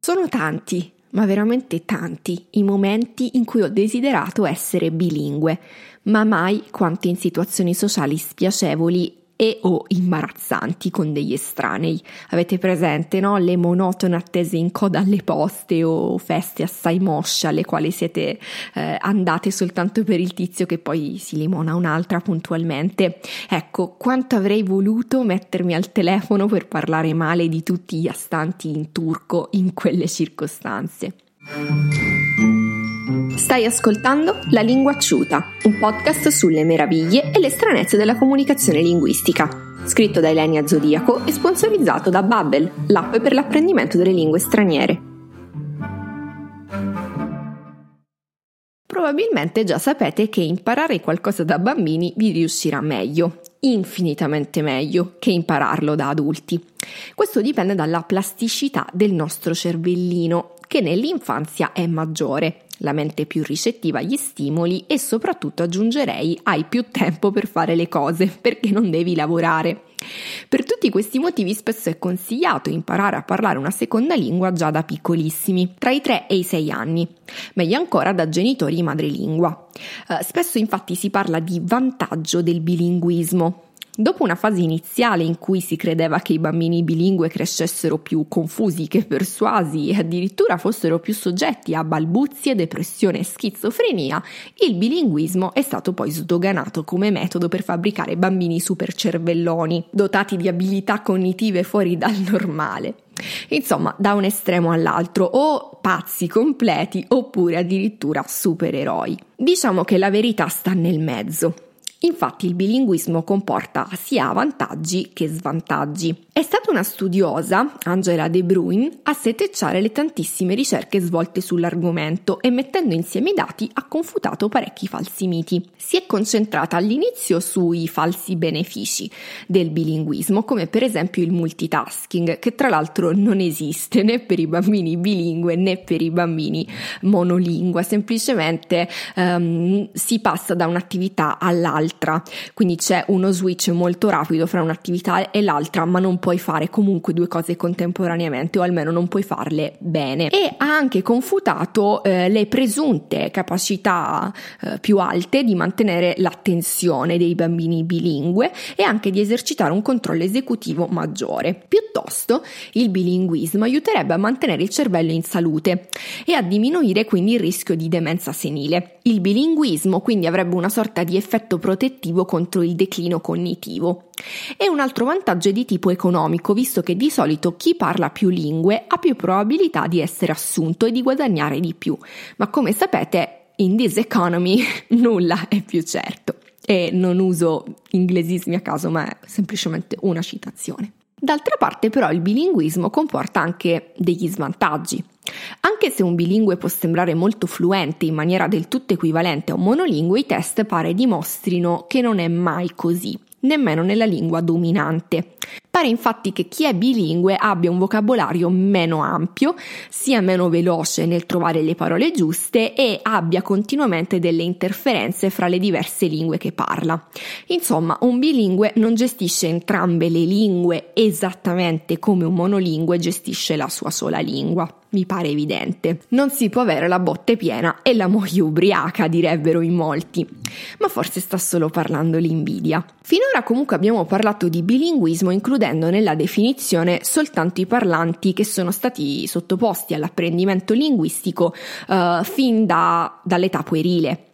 Sono tanti, ma veramente tanti, i momenti in cui ho desiderato essere bilingue, ma mai quanto in situazioni sociali spiacevoli e o imbarazzanti con degli estranei. Avete presente, no? Le monotone attese in coda alle poste o feste assai mosce alle quali siete eh, andate soltanto per il tizio che poi si limona un'altra puntualmente. Ecco, quanto avrei voluto mettermi al telefono per parlare male di tutti gli astanti in turco in quelle circostanze. Stai ascoltando La Lingua Acciuta, un podcast sulle meraviglie e le stranezze della comunicazione linguistica, scritto da Elenia Zodiaco e sponsorizzato da Babbel, l'app per l'apprendimento delle lingue straniere. Probabilmente già sapete che imparare qualcosa da bambini vi riuscirà meglio, infinitamente meglio che impararlo da adulti. Questo dipende dalla plasticità del nostro cervellino, che nell'infanzia è maggiore la mente più ricettiva agli stimoli e soprattutto aggiungerei hai più tempo per fare le cose perché non devi lavorare. Per tutti questi motivi spesso è consigliato imparare a parlare una seconda lingua già da piccolissimi, tra i 3 e i 6 anni, meglio ancora da genitori madrelingua. Uh, spesso infatti si parla di vantaggio del bilinguismo, Dopo una fase iniziale in cui si credeva che i bambini bilingue crescessero più confusi che persuasi e addirittura fossero più soggetti a balbuzie, depressione e schizofrenia, il bilinguismo è stato poi sdoganato come metodo per fabbricare bambini supercervelloni, dotati di abilità cognitive fuori dal normale. Insomma, da un estremo all'altro, o pazzi completi oppure addirittura supereroi. Diciamo che la verità sta nel mezzo. Infatti il bilinguismo comporta sia vantaggi che svantaggi. È stata una studiosa, Angela De Bruin, a setecciare le tantissime ricerche svolte sull'argomento e mettendo insieme i dati ha confutato parecchi falsi miti. Si è concentrata all'inizio sui falsi benefici del bilinguismo, come per esempio il multitasking, che tra l'altro non esiste né per i bambini bilingue né per i bambini monolingua, semplicemente um, si passa da un'attività all'altra l'altra, quindi c'è uno switch molto rapido fra un'attività e l'altra, ma non puoi fare comunque due cose contemporaneamente o almeno non puoi farle bene. E ha anche confutato eh, le presunte capacità eh, più alte di mantenere l'attenzione dei bambini bilingue e anche di esercitare un controllo esecutivo maggiore. Piuttosto, il bilinguismo aiuterebbe a mantenere il cervello in salute e a diminuire quindi il rischio di demenza senile. Il bilinguismo quindi avrebbe una sorta di effetto protettivo contro il declino cognitivo. E un altro vantaggio è di tipo economico, visto che di solito chi parla più lingue ha più probabilità di essere assunto e di guadagnare di più. Ma come sapete, in this economy nulla è più certo. E non uso inglesismi a caso, ma è semplicemente una citazione. D'altra parte però il bilinguismo comporta anche degli svantaggi. Anche se un bilingue può sembrare molto fluente in maniera del tutto equivalente a un monolingue, i test pare dimostrino che non è mai così, nemmeno nella lingua dominante. Pare infatti che chi è bilingue abbia un vocabolario meno ampio, sia meno veloce nel trovare le parole giuste e abbia continuamente delle interferenze fra le diverse lingue che parla. Insomma, un bilingue non gestisce entrambe le lingue esattamente come un monolingue gestisce la sua sola lingua mi pare evidente. Non si può avere la botte piena e la moglie ubriaca, direbbero in molti. Ma forse sta solo parlando l'invidia. Finora comunque abbiamo parlato di bilinguismo includendo nella definizione soltanto i parlanti che sono stati sottoposti all'apprendimento linguistico uh, fin da, dall'età puerile.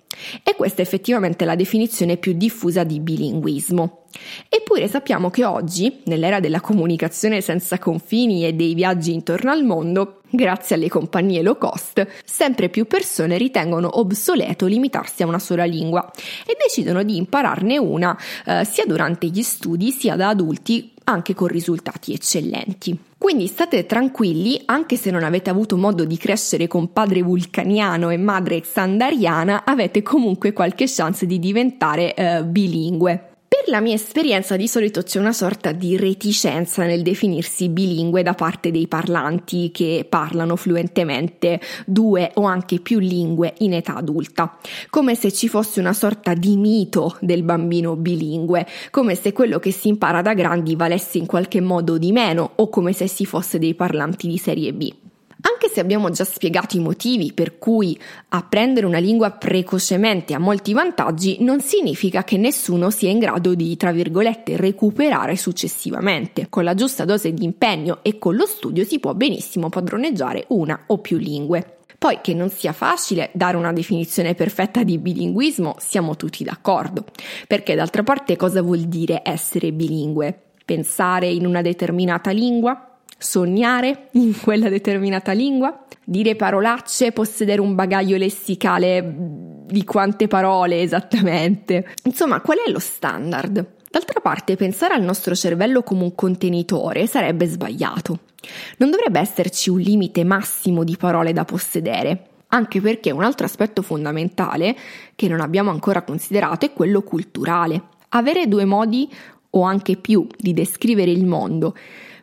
E questa è effettivamente la definizione più diffusa di bilinguismo. Eppure sappiamo che oggi, nell'era della comunicazione senza confini e dei viaggi intorno al mondo, grazie alle compagnie low cost, sempre più persone ritengono obsoleto limitarsi a una sola lingua e decidono di impararne una eh, sia durante gli studi sia da adulti anche con risultati eccellenti. Quindi state tranquilli, anche se non avete avuto modo di crescere con padre vulcaniano e madre xandariana, avete comunque qualche chance di diventare eh, bilingue. Per Nella mia esperienza di solito c'è una sorta di reticenza nel definirsi bilingue da parte dei parlanti che parlano fluentemente due o anche più lingue in età adulta, come se ci fosse una sorta di mito del bambino bilingue, come se quello che si impara da grandi valesse in qualche modo di meno o come se si fosse dei parlanti di serie B. Anche se abbiamo già spiegato i motivi per cui apprendere una lingua precocemente ha molti vantaggi, non significa che nessuno sia in grado di, tra virgolette, recuperare successivamente. Con la giusta dose di impegno e con lo studio si può benissimo padroneggiare una o più lingue. Poi che non sia facile dare una definizione perfetta di bilinguismo, siamo tutti d'accordo, perché d'altra parte cosa vuol dire essere bilingue? Pensare in una determinata lingua? Sognare in quella determinata lingua, dire parolacce, possedere un bagaglio lessicale di quante parole esattamente. Insomma, qual è lo standard? D'altra parte, pensare al nostro cervello come un contenitore sarebbe sbagliato. Non dovrebbe esserci un limite massimo di parole da possedere, anche perché un altro aspetto fondamentale che non abbiamo ancora considerato è quello culturale. Avere due modi o anche più di descrivere il mondo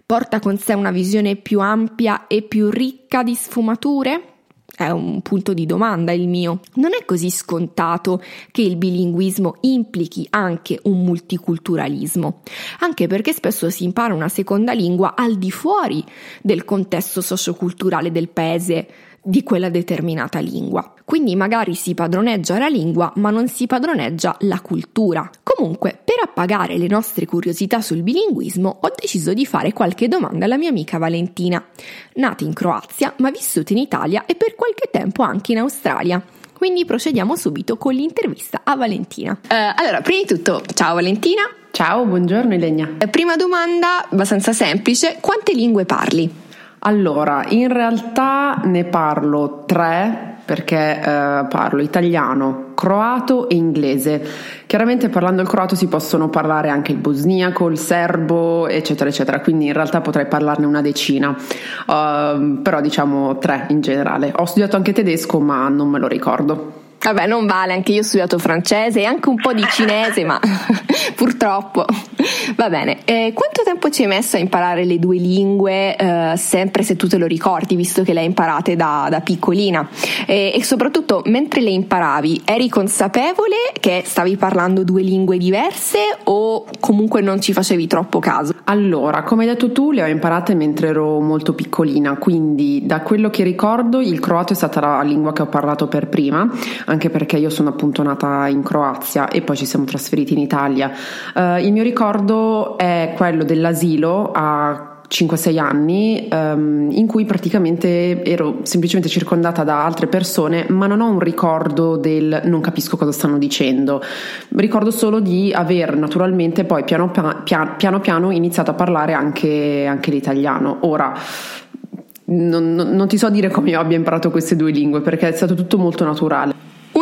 porta con sé una visione più ampia e più ricca di sfumature? È un punto di domanda il mio. Non è così scontato che il bilinguismo implichi anche un multiculturalismo, anche perché spesso si impara una seconda lingua al di fuori del contesto socioculturale del paese di quella determinata lingua. Quindi magari si padroneggia la lingua, ma non si padroneggia la cultura. Comunque, per appagare le nostre curiosità sul bilinguismo, ho deciso di fare qualche domanda alla mia amica Valentina, nata in Croazia, ma vissuta in Italia e per qualche tempo anche in Australia. Quindi procediamo subito con l'intervista a Valentina. Uh, allora, prima di tutto, ciao Valentina. Ciao, buongiorno Ilenia. Eh, prima domanda, abbastanza semplice, quante lingue parli? Allora, in realtà ne parlo tre perché eh, parlo italiano, croato e inglese. Chiaramente parlando il croato si possono parlare anche il bosniaco, il serbo, eccetera, eccetera, quindi in realtà potrei parlarne una decina, uh, però diciamo tre in generale. Ho studiato anche tedesco ma non me lo ricordo. Vabbè, non vale, anche io ho studiato francese e anche un po' di cinese, ma purtroppo. Va bene, eh, quanto tempo ci hai messo a imparare le due lingue, eh, sempre se tu te lo ricordi, visto che le hai imparate da, da piccolina? E, e soprattutto, mentre le imparavi, eri consapevole che stavi parlando due lingue diverse o comunque non ci facevi troppo caso? Allora, come hai detto tu, le ho imparate mentre ero molto piccolina, quindi da quello che ricordo il croato è stata la lingua che ho parlato per prima anche perché io sono appunto nata in Croazia e poi ci siamo trasferiti in Italia. Uh, il mio ricordo è quello dell'asilo a 5-6 anni um, in cui praticamente ero semplicemente circondata da altre persone ma non ho un ricordo del non capisco cosa stanno dicendo. Ricordo solo di aver naturalmente poi piano piano, piano, piano iniziato a parlare anche, anche l'italiano. Ora non, non, non ti so dire come io abbia imparato queste due lingue perché è stato tutto molto naturale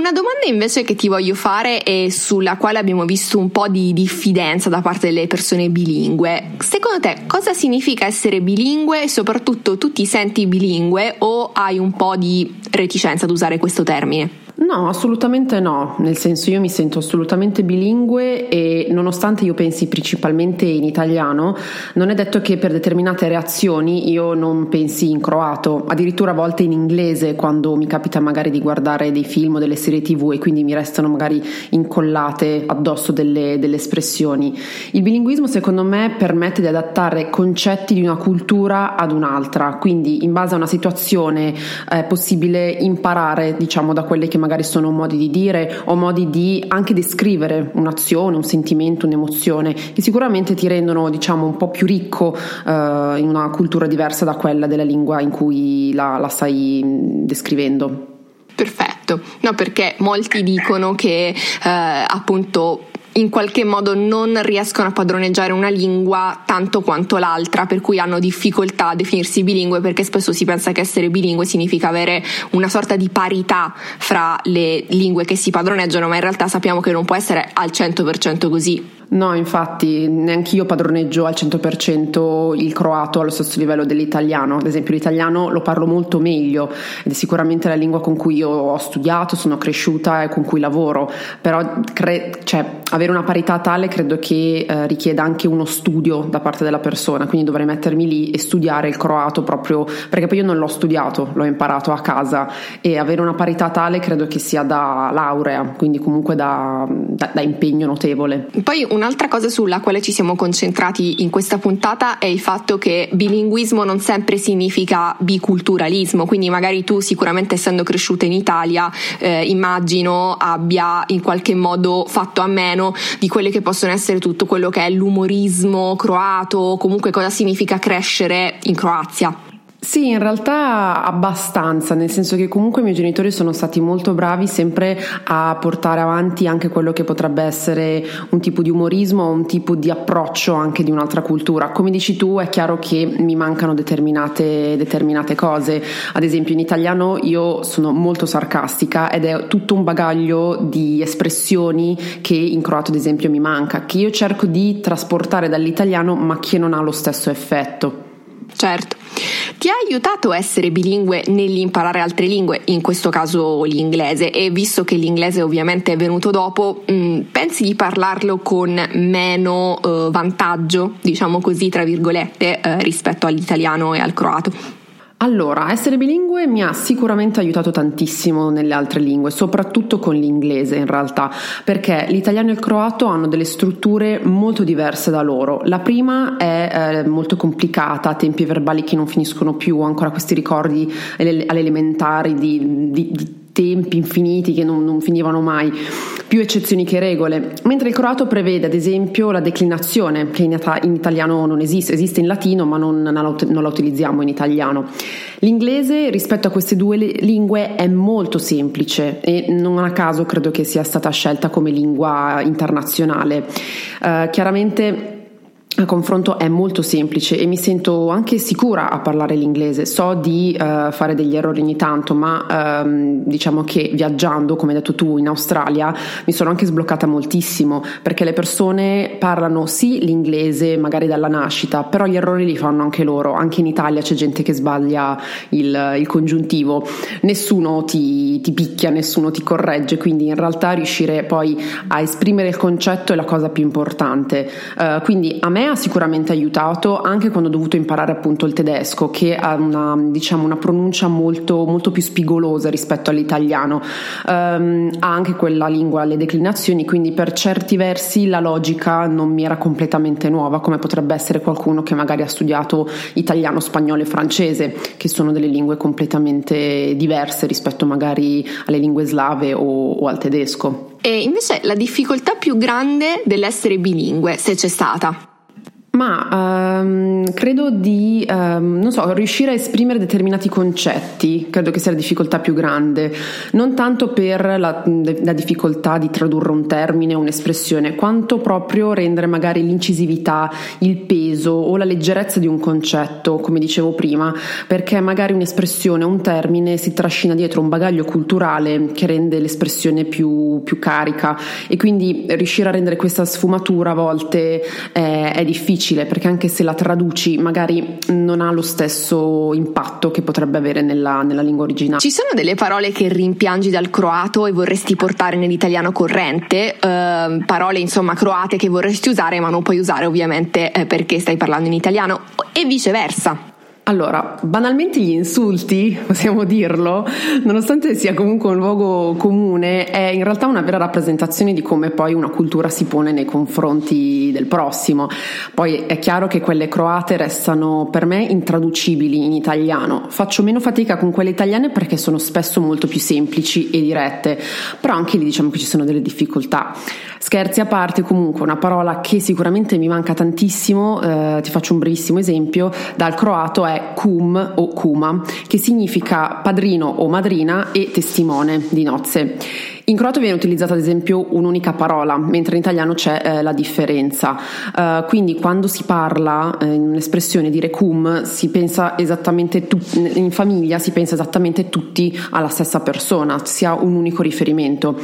una domanda invece che ti voglio fare e sulla quale abbiamo visto un po' di diffidenza da parte delle persone bilingue. Secondo te cosa significa essere bilingue e soprattutto tu ti senti bilingue o hai un po' di reticenza ad usare questo termine? No, assolutamente no, nel senso io mi sento assolutamente bilingue e nonostante io pensi principalmente in italiano, non è detto che per determinate reazioni io non pensi in croato, addirittura a volte in inglese quando mi capita magari di guardare dei film o delle serie tv e quindi mi restano magari incollate addosso delle, delle espressioni. Il bilinguismo secondo me permette di adattare concetti di una cultura ad un'altra, quindi in base a una situazione è possibile imparare diciamo da quelle che magari magari sono modi di dire o modi di anche descrivere un'azione, un sentimento, un'emozione che sicuramente ti rendono diciamo un po' più ricco eh, in una cultura diversa da quella della lingua in cui la, la stai descrivendo. Perfetto, no perché molti dicono che eh, appunto in qualche modo non riescono a padroneggiare una lingua tanto quanto l'altra, per cui hanno difficoltà a definirsi bilingue perché spesso si pensa che essere bilingue significa avere una sorta di parità fra le lingue che si padroneggiano, ma in realtà sappiamo che non può essere al 100% così. No, infatti, neanche io padroneggio al 100% il croato allo stesso livello dell'italiano. Ad esempio, l'italiano lo parlo molto meglio ed è sicuramente la lingua con cui io ho studiato, sono cresciuta e con cui lavoro. Però cre- cioè, avere una parità tale credo che eh, richieda anche uno studio da parte della persona, quindi dovrei mettermi lì e studiare il croato proprio perché poi io non l'ho studiato, l'ho imparato a casa e avere una parità tale credo che sia da laurea, quindi comunque da, da, da impegno notevole. Poi un Un'altra cosa sulla quale ci siamo concentrati in questa puntata è il fatto che bilinguismo non sempre significa biculturalismo, quindi magari tu sicuramente essendo cresciuta in Italia eh, immagino abbia in qualche modo fatto a meno di quelle che possono essere tutto quello che è l'umorismo croato, comunque cosa significa crescere in Croazia. Sì, in realtà abbastanza, nel senso che comunque i miei genitori sono stati molto bravi sempre a portare avanti anche quello che potrebbe essere un tipo di umorismo o un tipo di approccio anche di un'altra cultura. Come dici tu, è chiaro che mi mancano determinate, determinate cose. Ad esempio, in italiano io sono molto sarcastica ed è tutto un bagaglio di espressioni che in croato, ad esempio, mi manca, che io cerco di trasportare dall'italiano ma che non ha lo stesso effetto. Certo. Ti ha aiutato a essere bilingue nell'imparare altre lingue, in questo caso l'inglese, e visto che l'inglese ovviamente è venuto dopo, mh, mm, pensi di parlarlo con meno eh, vantaggio, diciamo così, tra virgolette, eh, rispetto all'italiano e al croato? Allora, essere bilingue mi ha sicuramente aiutato tantissimo nelle altre lingue, soprattutto con l'inglese in realtà, perché l'italiano e il croato hanno delle strutture molto diverse da loro. La prima è eh, molto complicata, tempi verbali che non finiscono più, ancora questi ricordi alle elementari di, di, di tempi infiniti che non, non, finivano mai, più eccezioni che regole, mentre il croato prevede ad esempio la declinazione che in, in italiano non esiste, esiste in latino ma non, non, la, non, la, utilizziamo in italiano. L'inglese rispetto a queste due lingue è molto semplice e non a caso credo che sia stata scelta come lingua internazionale. Uh, chiaramente il confronto è molto semplice e mi sento anche sicura a parlare l'inglese. So di uh, fare degli errori ogni tanto, ma um, diciamo che viaggiando, come hai detto tu, in Australia mi sono anche sbloccata moltissimo perché le persone parlano sì l'inglese, magari dalla nascita, però gli errori li fanno anche loro. Anche in Italia c'è gente che sbaglia il, il congiuntivo, nessuno ti, ti picchia, nessuno ti corregge, quindi in realtà riuscire poi a esprimere il concetto è la cosa più importante. Uh, quindi a me me ha sicuramente aiutato anche quando ho dovuto imparare appunto il tedesco che ha una, diciamo, una pronuncia molto, molto più spigolosa rispetto all'italiano um, ha anche quella lingua le declinazioni quindi per certi versi la logica non mi era completamente nuova come potrebbe essere qualcuno che magari ha studiato italiano, spagnolo e francese che sono delle lingue completamente diverse rispetto magari alle lingue slave o, o al tedesco. E invece la difficoltà più grande dell'essere bilingue, se c'è stata? Ma um, credo di, um, non so, riuscire a esprimere determinati concetti, credo che sia la difficoltà più grande, non tanto per la, la difficoltà di tradurre un termine o un'espressione, quanto proprio rendere magari l'incisività, il peso o la leggerezza di un concetto, come dicevo prima, perché magari un'espressione o un termine si trascina dietro un bagaglio culturale che rende l'espressione più, più carica. E quindi riuscire a rendere questa sfumatura a volte è, è difficile difficile perché anche se la traduci magari non ha lo stesso impatto che potrebbe avere nella, nella lingua originale. Ci sono delle parole che rimpiangi dal croato e vorresti portare nell'italiano corrente, eh, parole insomma croate che vorresti usare ma non puoi usare ovviamente eh, perché stai parlando in italiano e viceversa. Allora, banalmente gli insulti, possiamo dirlo, nonostante sia comunque un luogo comune, è in realtà una vera rappresentazione di come poi una cultura si pone nei confronti del prossimo. Poi è chiaro che quelle croate restano per me intraducibili in italiano. Faccio meno fatica con quelle italiane perché sono spesso molto più semplici e dirette, però anche lì diciamo che ci sono delle difficoltà. Scherzi a parte, comunque una parola che sicuramente mi manca tantissimo, eh, ti faccio un brevissimo esempio, dal croato è cum o kuma, che significa padrino o madrina e testimone di nozze. In croato viene utilizzata ad esempio un'unica parola, mentre in italiano c'è eh, la differenza. Uh, quindi quando si parla eh, in un'espressione dire cum, tu- in famiglia si pensa esattamente tutti alla stessa persona, si ha un unico riferimento.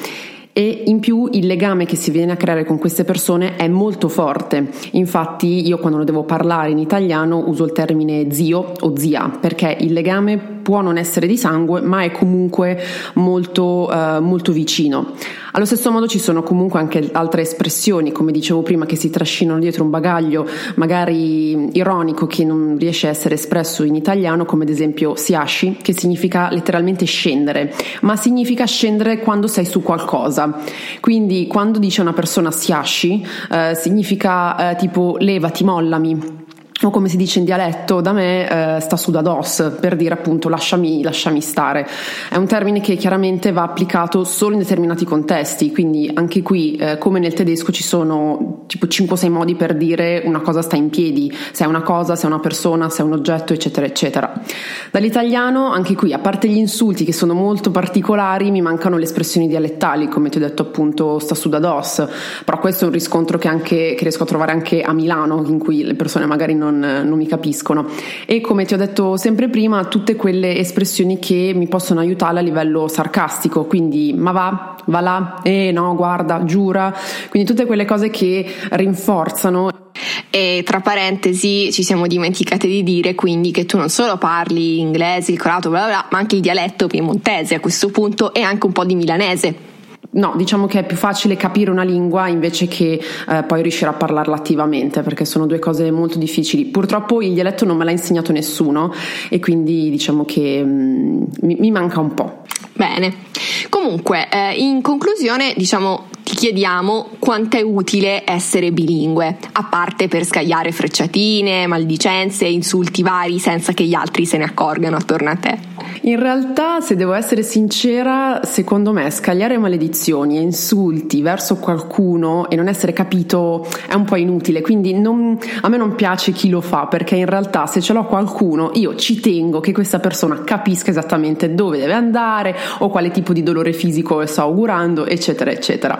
E in più il legame che si viene a creare con queste persone è molto forte. Infatti io quando devo parlare in italiano uso il termine zio o zia perché il legame può non essere di sangue ma è comunque molto, uh, molto vicino. Allo stesso modo ci sono comunque anche altre espressioni, come dicevo prima, che si trascinano dietro un bagaglio magari ironico che non riesce a essere espresso in italiano, come ad esempio siashi, che significa letteralmente scendere, ma significa scendere quando sei su qualcosa. Quindi quando dice una persona siashi, eh, significa eh, tipo levati, mollami o come si dice in dialetto da me eh, sta su da dos per dire appunto lasciami, lasciami, stare è un termine che chiaramente va applicato solo in determinati contesti quindi anche qui eh, come nel tedesco ci sono tipo 5-6 modi per dire una cosa sta in piedi se è una cosa, se è una persona, se è un oggetto eccetera eccetera. Dall'italiano anche qui a parte gli insulti che sono molto particolari mi mancano le espressioni dialettali come ti ho detto appunto sta su da dos però questo è un riscontro che, anche, che riesco a trovare anche a Milano in cui le persone magari non non, non, mi capiscono. E come ti ho detto sempre prima, tutte quelle espressioni che mi possono aiutare a livello sarcastico, quindi ma va, va là, eh no, guarda, giura, quindi tutte quelle cose che rinforzano. E tra parentesi ci siamo dimenticate di dire quindi che tu non solo parli inglese, il bla bla bla, ma anche il dialetto piemontese a questo punto e anche un po' di milanese. No, diciamo che è più facile capire una lingua invece che eh, poi riuscire a parlarla attivamente, perché sono due cose molto difficili. Purtroppo il dialetto non me l'ha insegnato nessuno e quindi diciamo che mm, mi, mi, manca un po'. Bene, comunque eh, in conclusione diciamo ti chiediamo quanto è utile essere bilingue, a parte per scagliare frecciatine, maldicenze, insulti vari senza che gli altri se ne accorgano attorno a te. In realtà, se devo essere sincera, secondo me scagliare maledizioni e insulti verso qualcuno e non essere capito è un po' inutile, quindi non, a me non piace chi lo fa perché in realtà se ce l'ho qualcuno io ci tengo che questa persona capisca esattamente dove deve andare o quale tipo di dolore fisico sto augurando, eccetera, eccetera.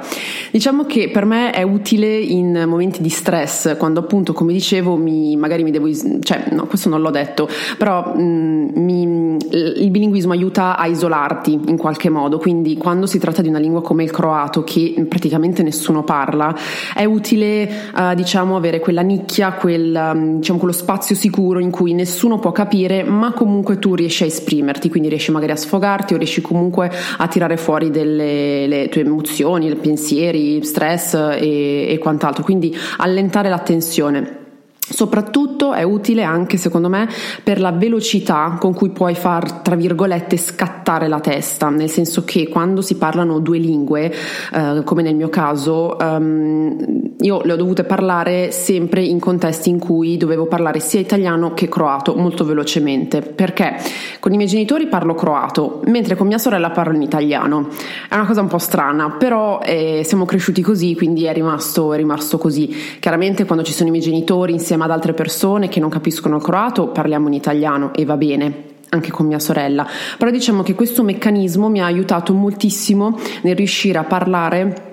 Diciamo che per me è utile in momenti di stress, quando appunto, come dicevo, mi, magari mi devo, cioè no, questo non l'ho detto, però mh, mm, mi, il bilinguismo aiuta a isolarti in qualche modo, quindi quando si tratta di una lingua come il croato che praticamente nessuno parla, è utile uh, diciamo avere quella nicchia, quel, um, diciamo, quello spazio sicuro in cui nessuno può capire, ma comunque tu riesci a esprimerti, quindi riesci magari a sfogarti o riesci comunque a tirare fuori delle tue emozioni, pensieri, stress e, e quant'altro, quindi allentare la tensione. Soprattutto è utile anche secondo me per la velocità con cui puoi far, tra virgolette, scattare la testa, nel senso che quando si parlano due lingue, eh, come nel mio caso, um, io le ho dovute parlare sempre in contesti in cui dovevo parlare sia italiano che croato molto velocemente, perché con i miei genitori parlo croato, mentre con mia sorella parlo in italiano. È una cosa un po' strana, però eh, siamo cresciuti così, quindi è rimasto, è rimasto così. Chiaramente quando ci sono i miei genitori insieme insieme ad altre persone che non capiscono il croato parliamo in italiano e va bene anche con mia sorella, però diciamo che questo meccanismo mi ha aiutato moltissimo nel riuscire a parlare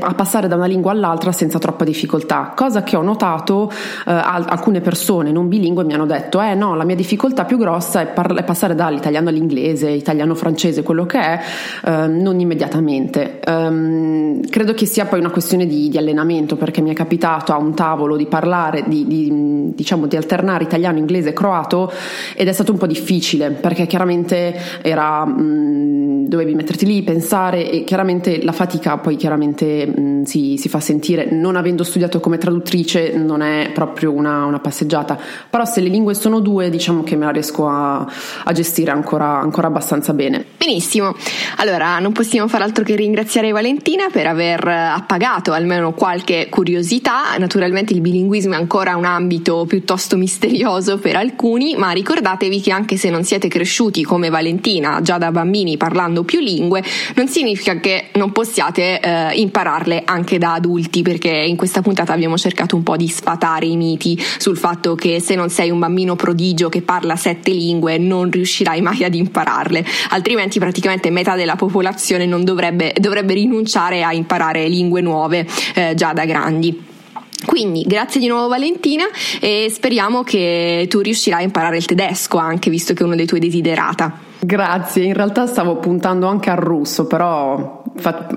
a passare da una lingua all'altra senza troppa difficoltà, cosa che ho notato eh, alcune persone non bilingue mi hanno detto eh no, la mia difficoltà più grossa è, par- è passare dall'italiano all'inglese, italiano-francese, quello che è, eh, non immediatamente. Um, credo che sia poi una questione di, di, allenamento perché mi è capitato a un tavolo di parlare, di, di, diciamo, di alternare italiano, inglese e croato ed è stato un po' difficile perché chiaramente era, mh, mm, dovevi metterti lì, pensare e chiaramente la fatica poi chiaramente mh, mm, si, si, fa sentire, non avendo studiato come traduttrice non è proprio una, una, passeggiata, però se le lingue sono due diciamo che me la riesco a, a gestire ancora, ancora abbastanza bene. Benissimo, allora non possiamo far altro che ringraziare Valentina per aver appagato almeno qualche curiosità, naturalmente il bilinguismo è ancora un ambito piuttosto misterioso per alcuni, ma ricordatevi che anche se non siete cresciuti come Valentina già da bambini parlando più lingue, non significa che non possiate eh, imparare impararle anche da adulti perché in questa puntata abbiamo cercato un po' di sfatare i miti sul fatto che se non sei un bambino prodigio che parla sette lingue non riuscirai mai ad impararle, altrimenti praticamente metà della popolazione non dovrebbe, dovrebbe rinunciare a imparare lingue nuove eh, già da grandi. Quindi grazie di nuovo Valentina e speriamo che tu riuscirai a imparare il tedesco anche visto che è uno dei tuoi desiderata. Grazie, in realtà stavo puntando anche al russo, però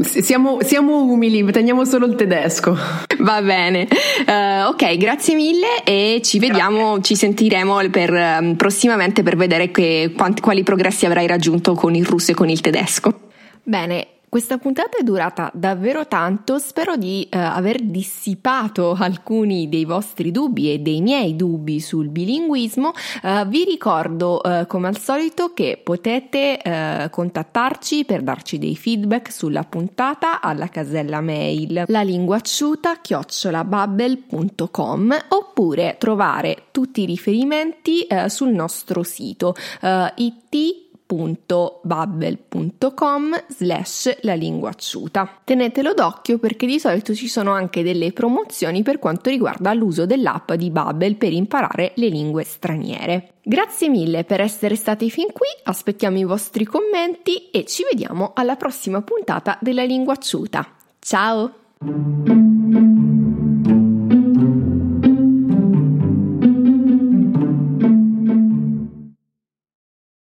siamo, siamo, umili, teniamo solo il tedesco. Va bene. Uh, ok, grazie mille e ci vediamo, grazie. ci sentiremo per, um, prossimamente per vedere che, quanti, quali progressi avrai raggiunto con il russo e con il tedesco. Bene, questa puntata è durata davvero tanto, spero di eh, aver dissipato alcuni dei vostri dubbi e dei miei dubbi sul bilinguismo. Eh, vi ricordo eh, come al solito che potete eh, contattarci per darci dei feedback sulla puntata alla casella mail lalinguacciuta oppure trovare tutti i riferimenti eh, sul nostro sito uh, it www.babbel.com slash la lingua asciuta. Tenetelo d'occhio perché di solito ci sono anche delle promozioni per quanto riguarda l'uso dell'app di Babbel per imparare le lingue straniere. Grazie mille per essere stati fin qui, aspettiamo i vostri commenti e ci vediamo alla prossima puntata della lingua asciuta. Ciao!